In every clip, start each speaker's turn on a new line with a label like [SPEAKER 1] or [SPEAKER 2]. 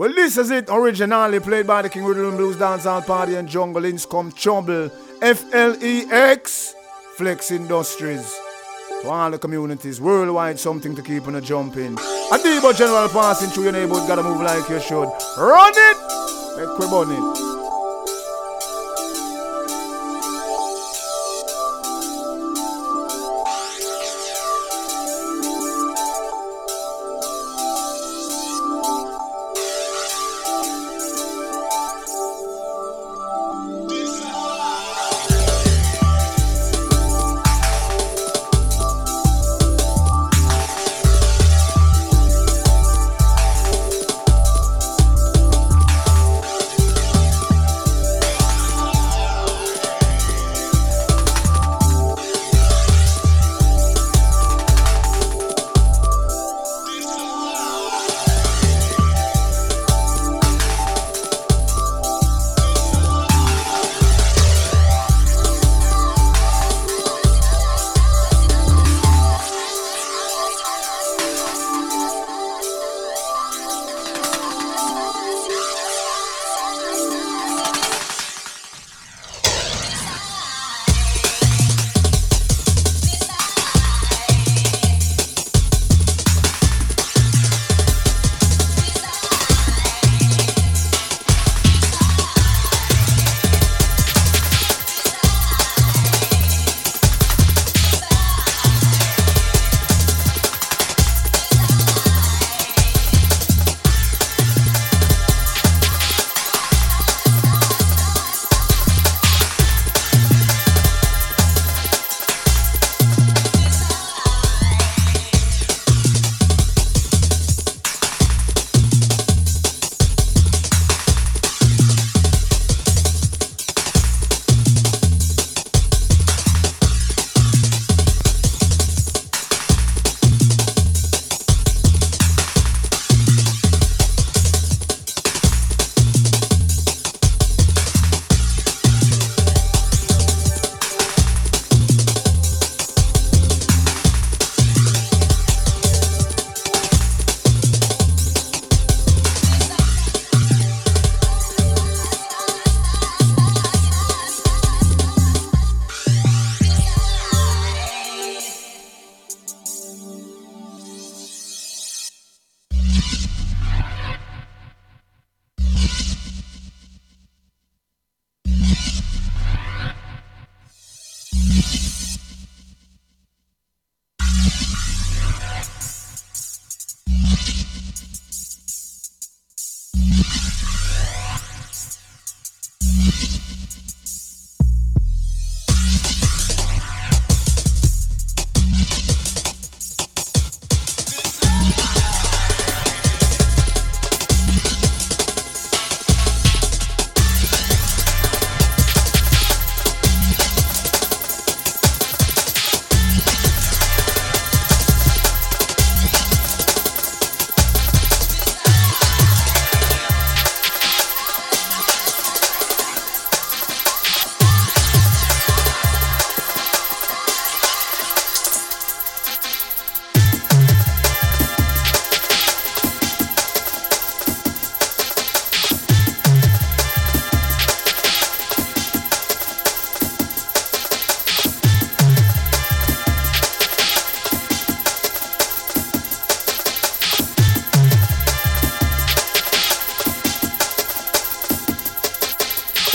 [SPEAKER 1] Well, this is it, originally played by the King Rhythm Blues Dancehall Party and Jungle Inscom Trouble. F-L-E-X, Flex Industries. To all the communities worldwide, something to keep on a jumping. A Debo General passing through your neighborhood, gotta move like you should. Run it! Make we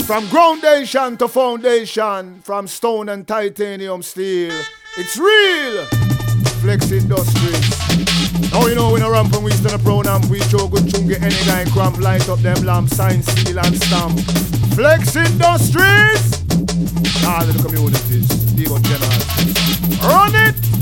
[SPEAKER 1] From groundation to foundation, from stone and titanium steel, it's real. Flex Industries. Now you know when I ramp and we stand brown and we show good chungy any guy cramp, light up them lamp, sign, seal and stamp. Flex Industries. Ah, All of the communities, Digo General. Run it!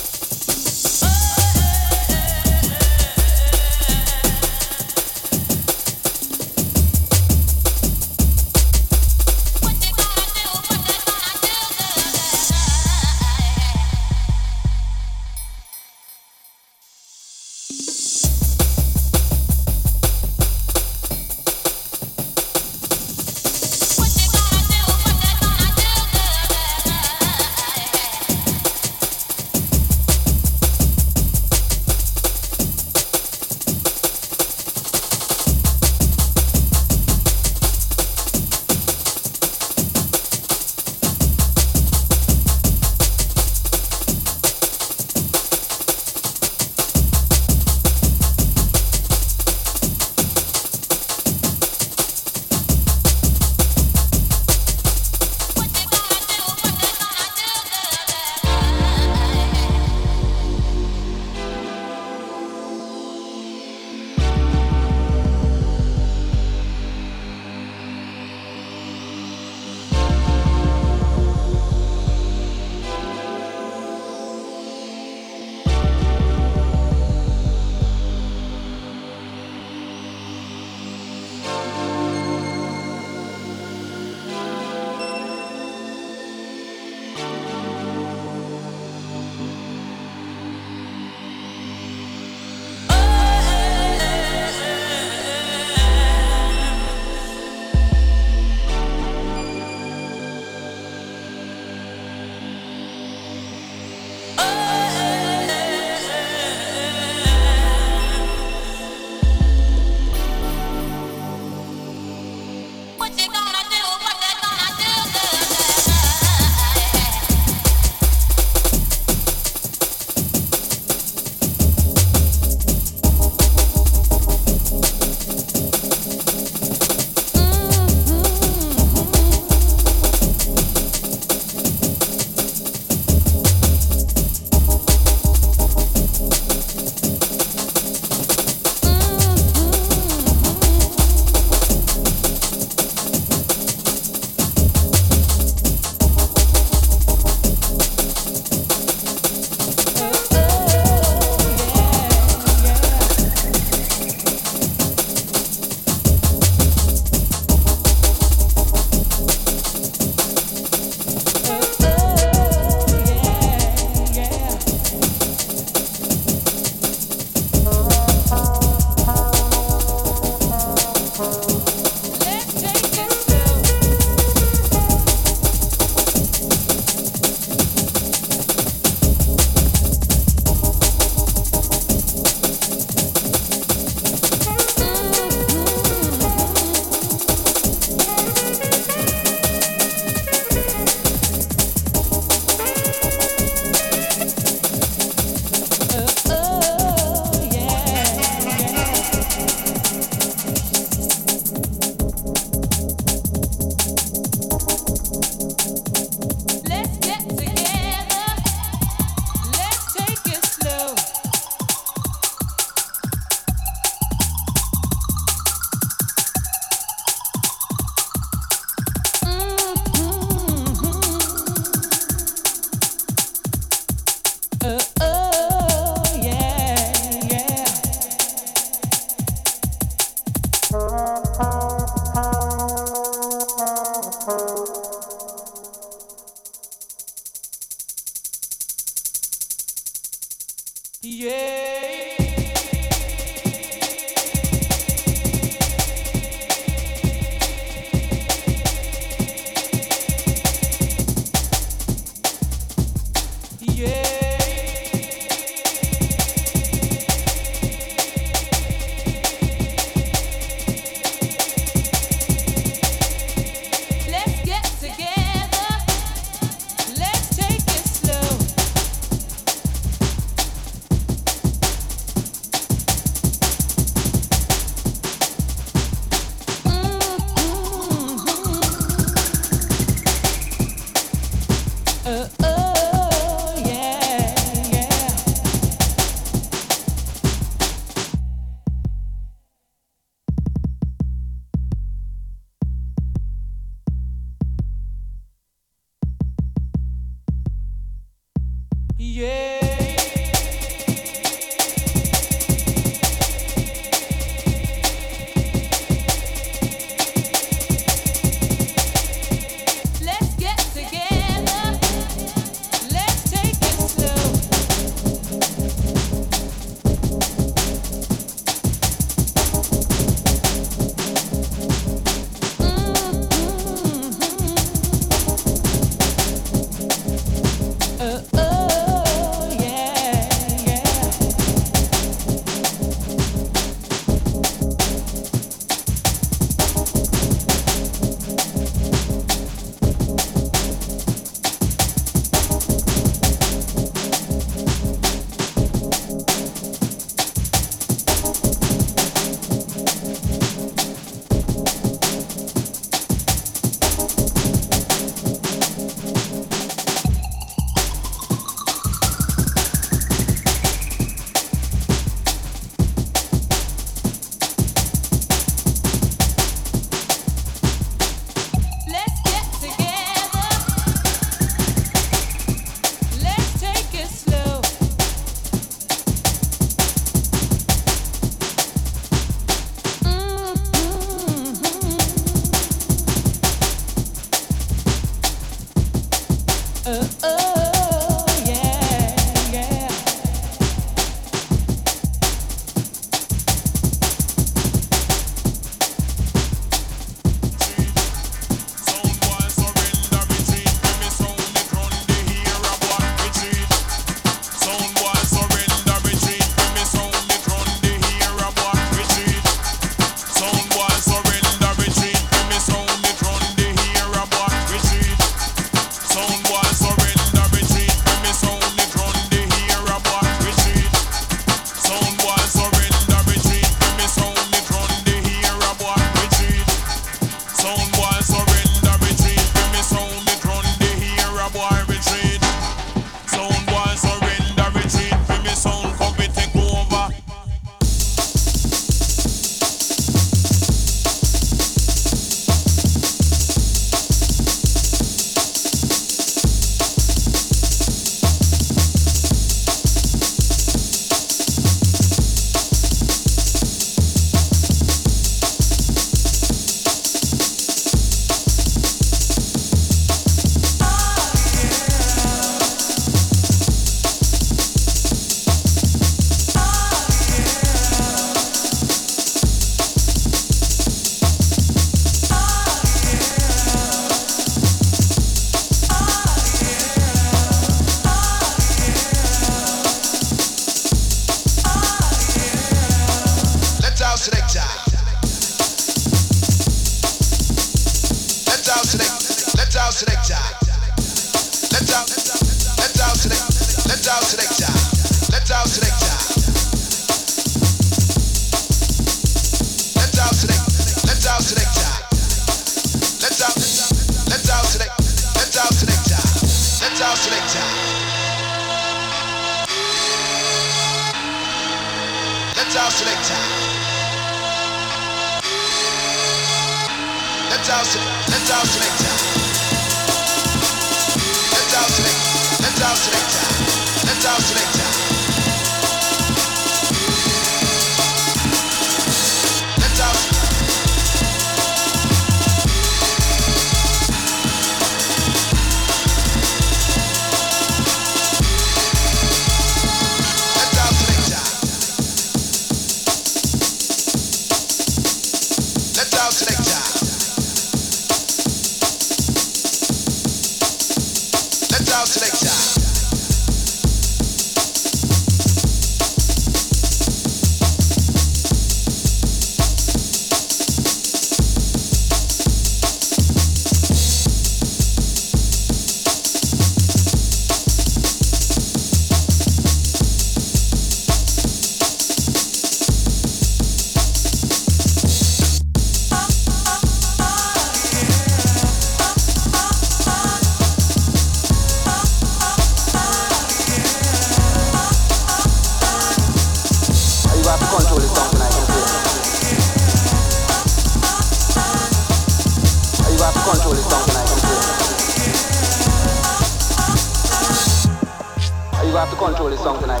[SPEAKER 1] Control this song tonight.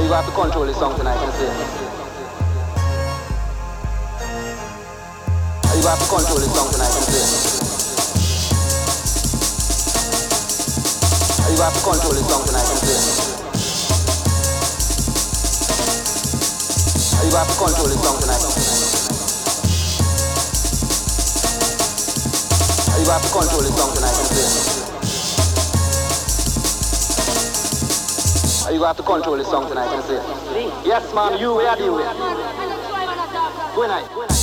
[SPEAKER 1] You have to control this song tonight, can see? You have to control this song tonight, can see? You have to control this song tonight, can see? You have to control this song tonight. You have to control this song tonight, can see? You have to control this song tonight, can see? Yes, ma'am, you, where are you? Good night.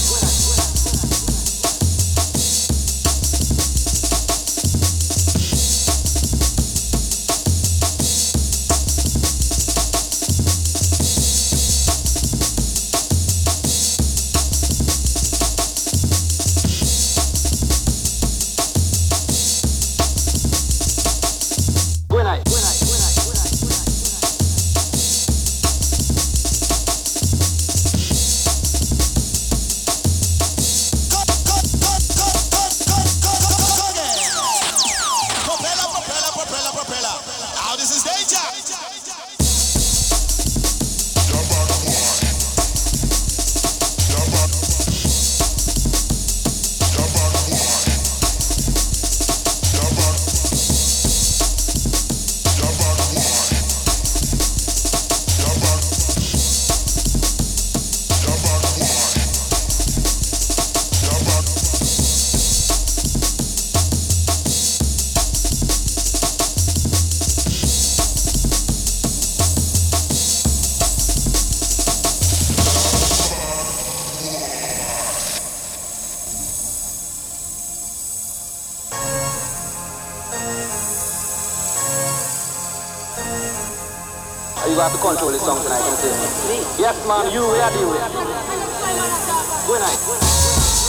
[SPEAKER 1] Have to control this song tonight, can say. Yes, man, you, where are you? Good night.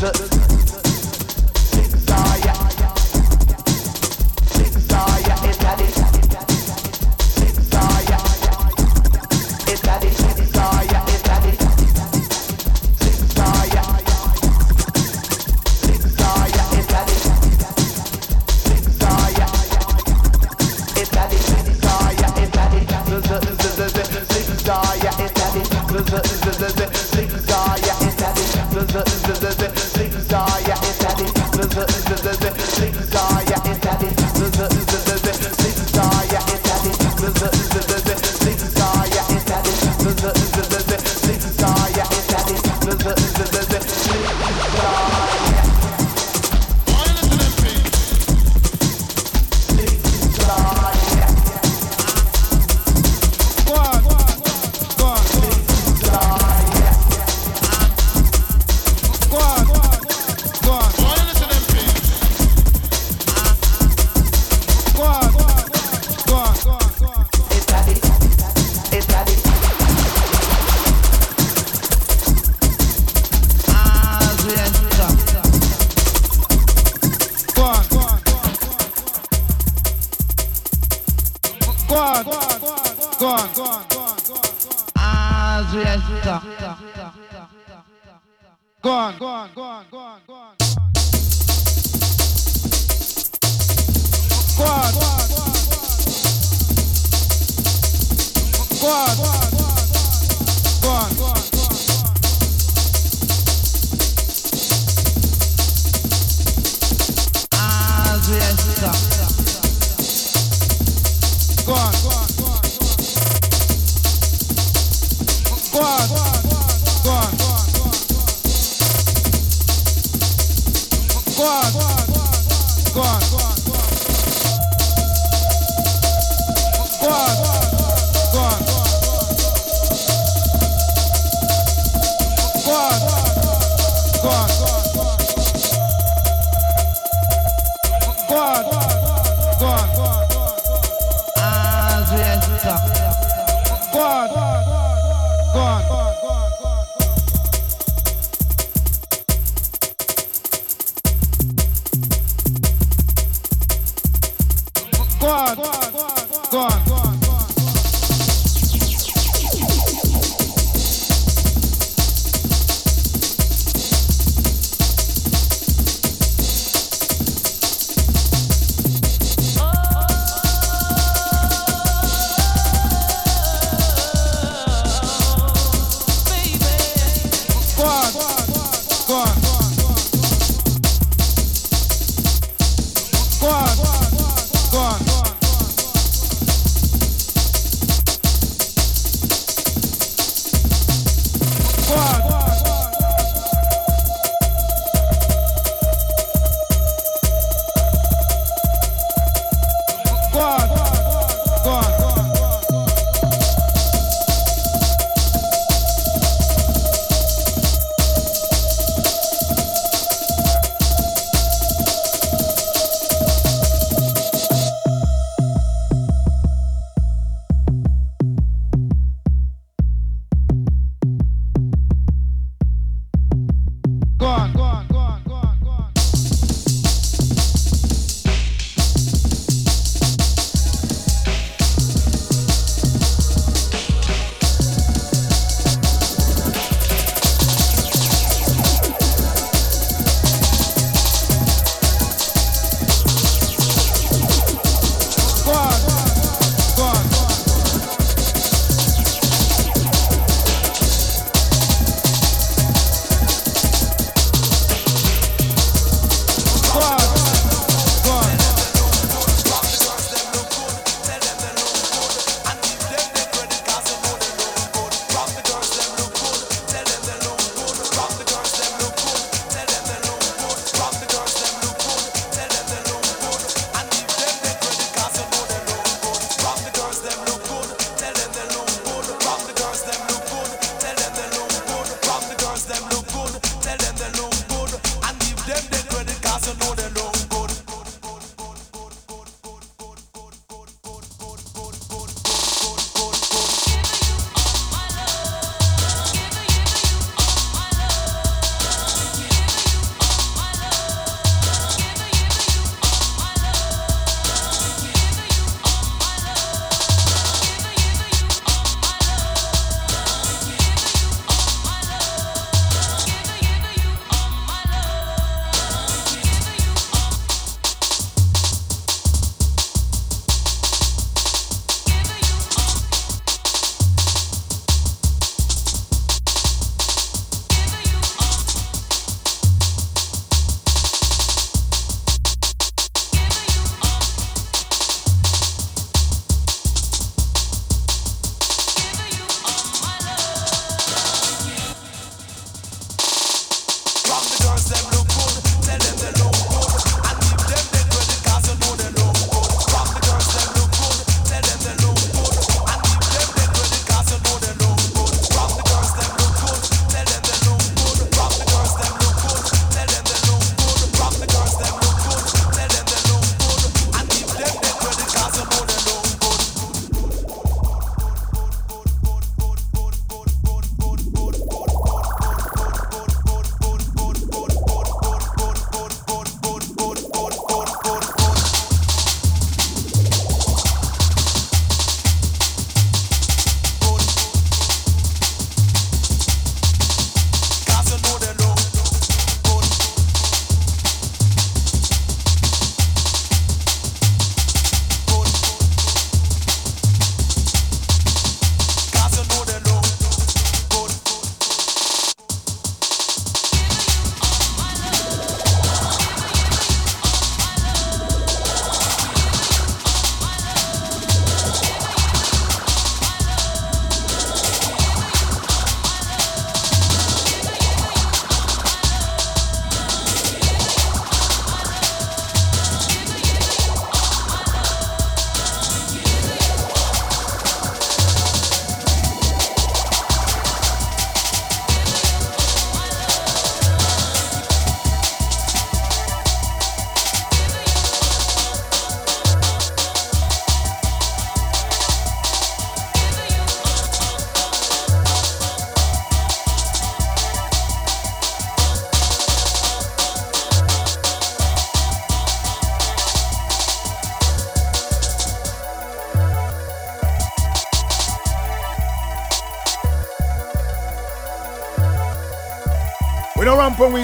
[SPEAKER 1] Go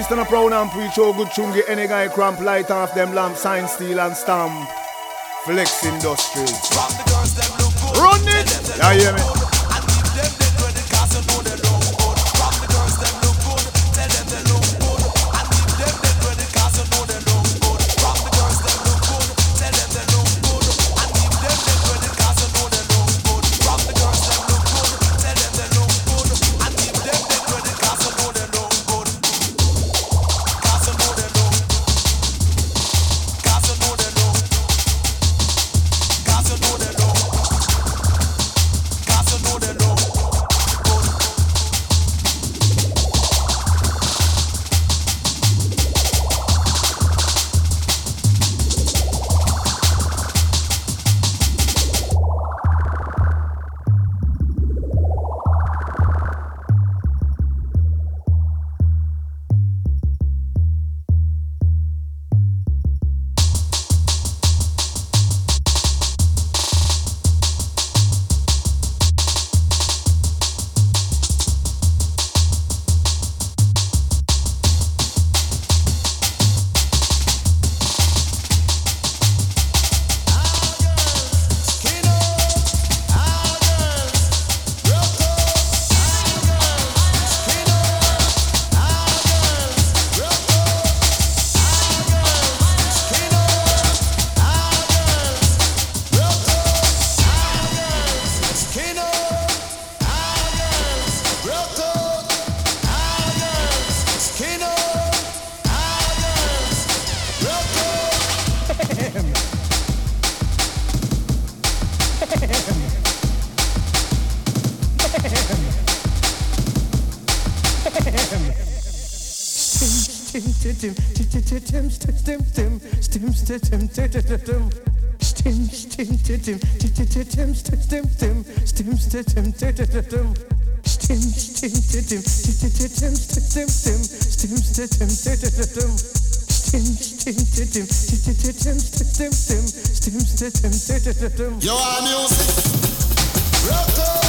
[SPEAKER 1] stand up round and preach oh good chungi any guy cramp light off them lamp sign steel and stamp. Flex industries run it. Yeah hear me
[SPEAKER 2] Yo, our music. Rock
[SPEAKER 1] Flex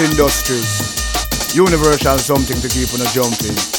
[SPEAKER 1] Industries. Universal something to keep on a jumping.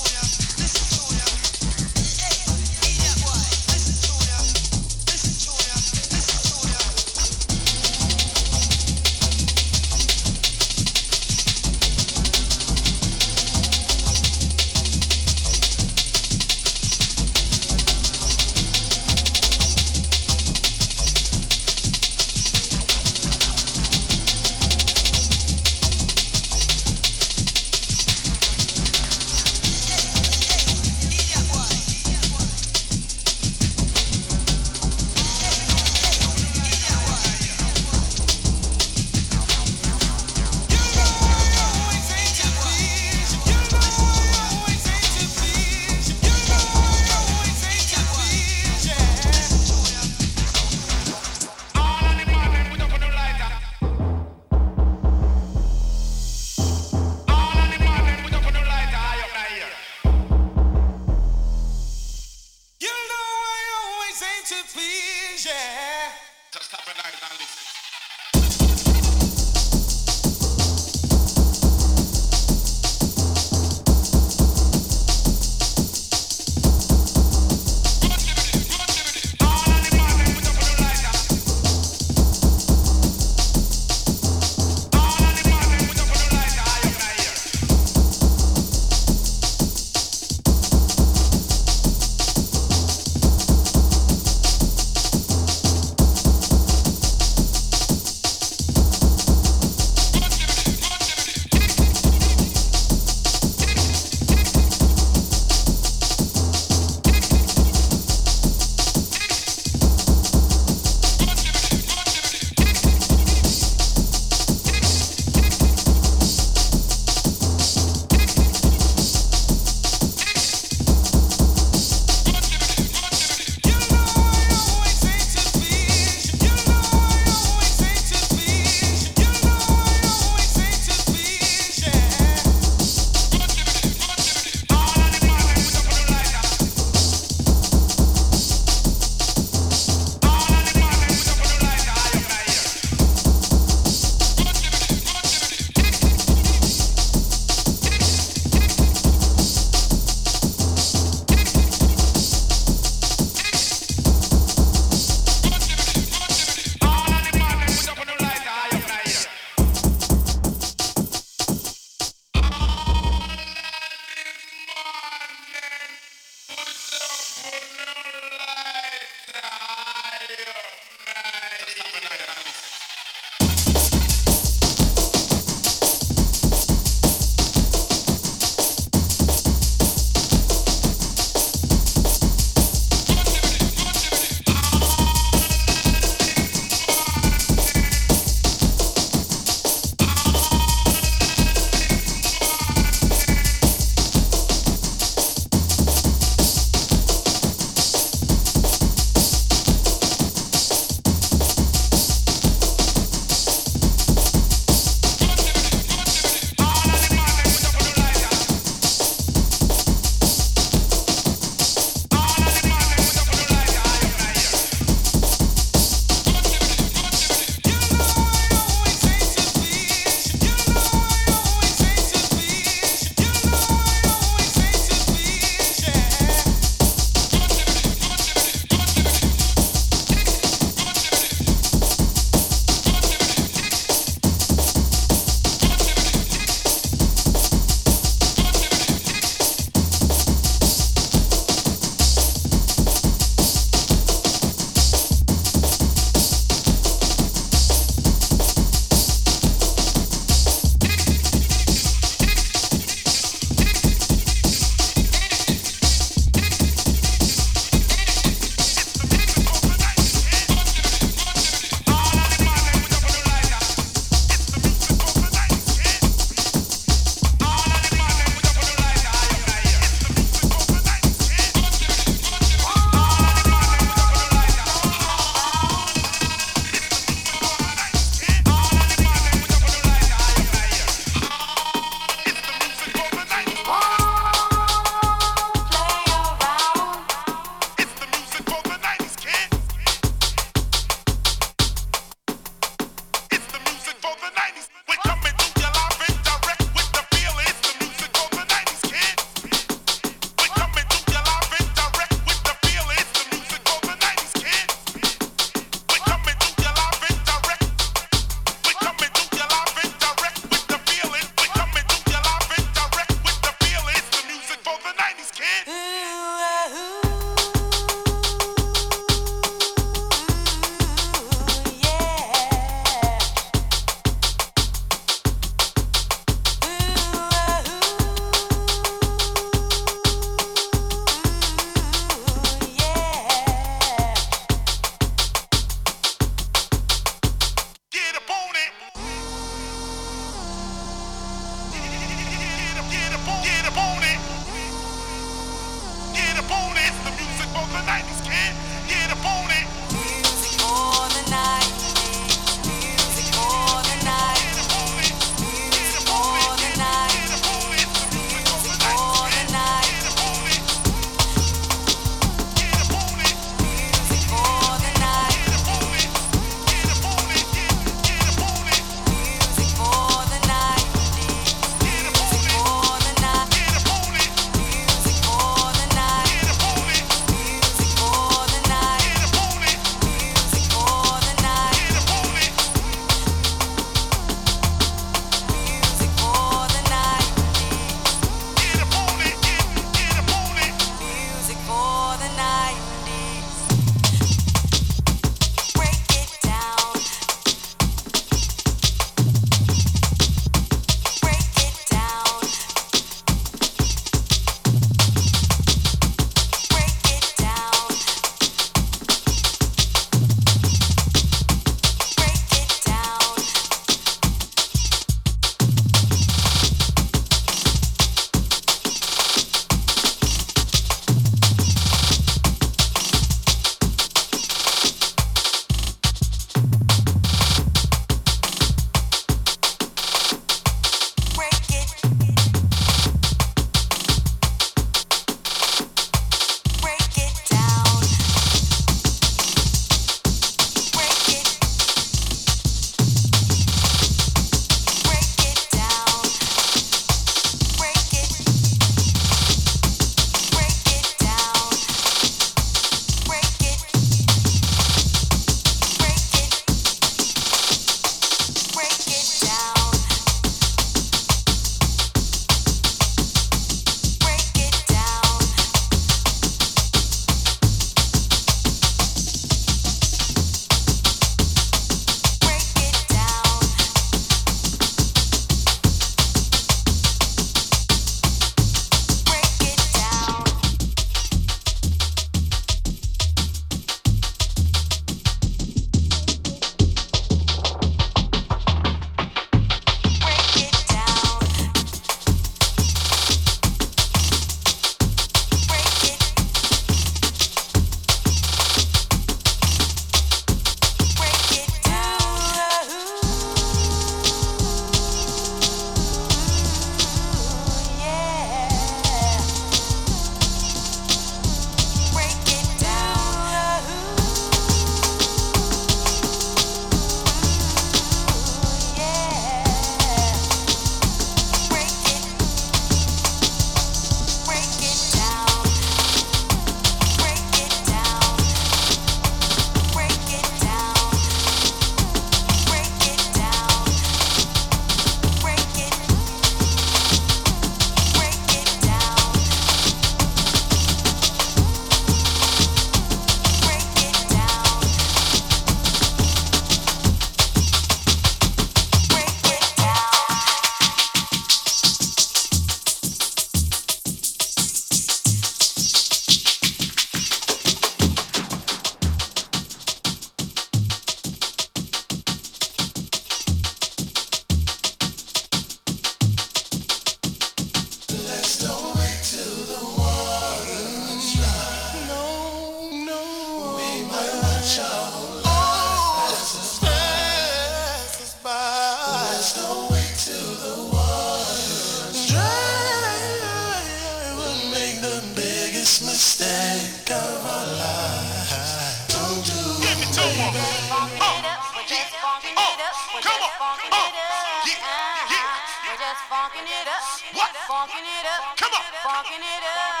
[SPEAKER 3] What? Funking it up. Come on. Funking it up.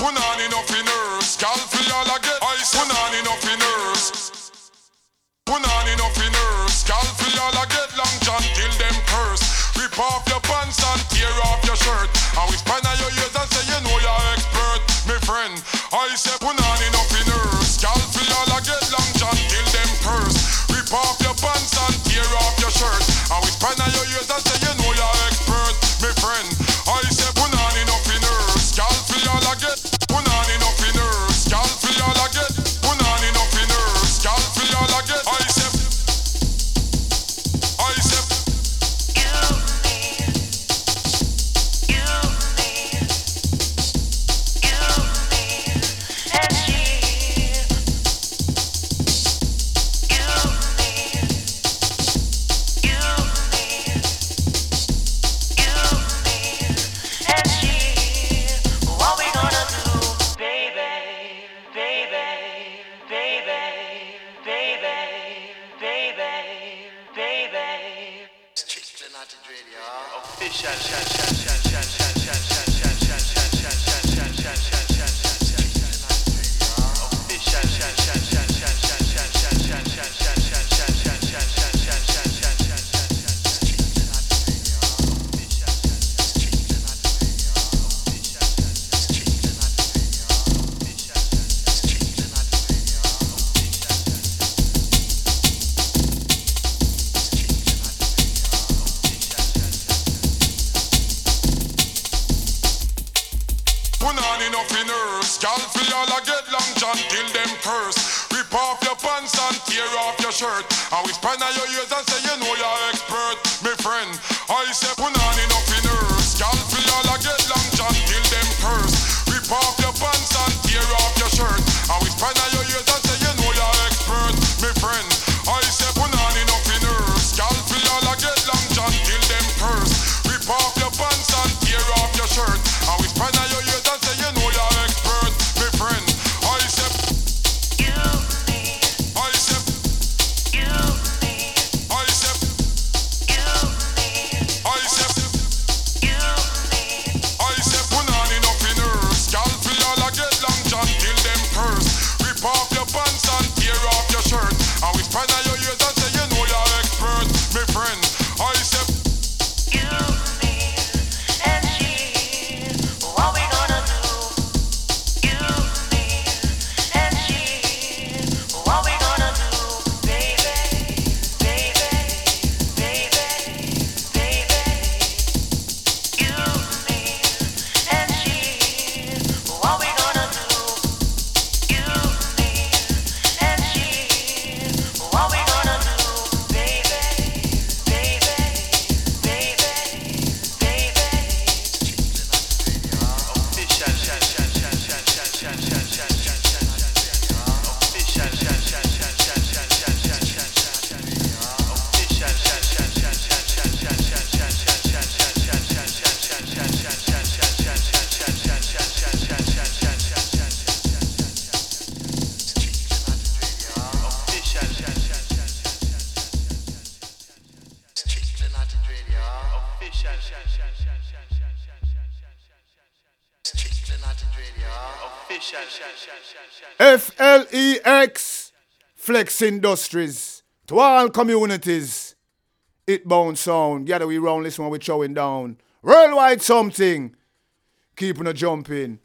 [SPEAKER 4] Put on enough in nerves, for all I get ice. Put on enough in. Put on enough in nerves, for all I get long john till them curse. Rip off your pants and tear off your shirt. And we span your ears and say you know you're expert, my friend. I say
[SPEAKER 3] put on. industries, to all communities. It bound sound. Gather we round, listen when we throwing down. Worldwide something. Keeping a jumping.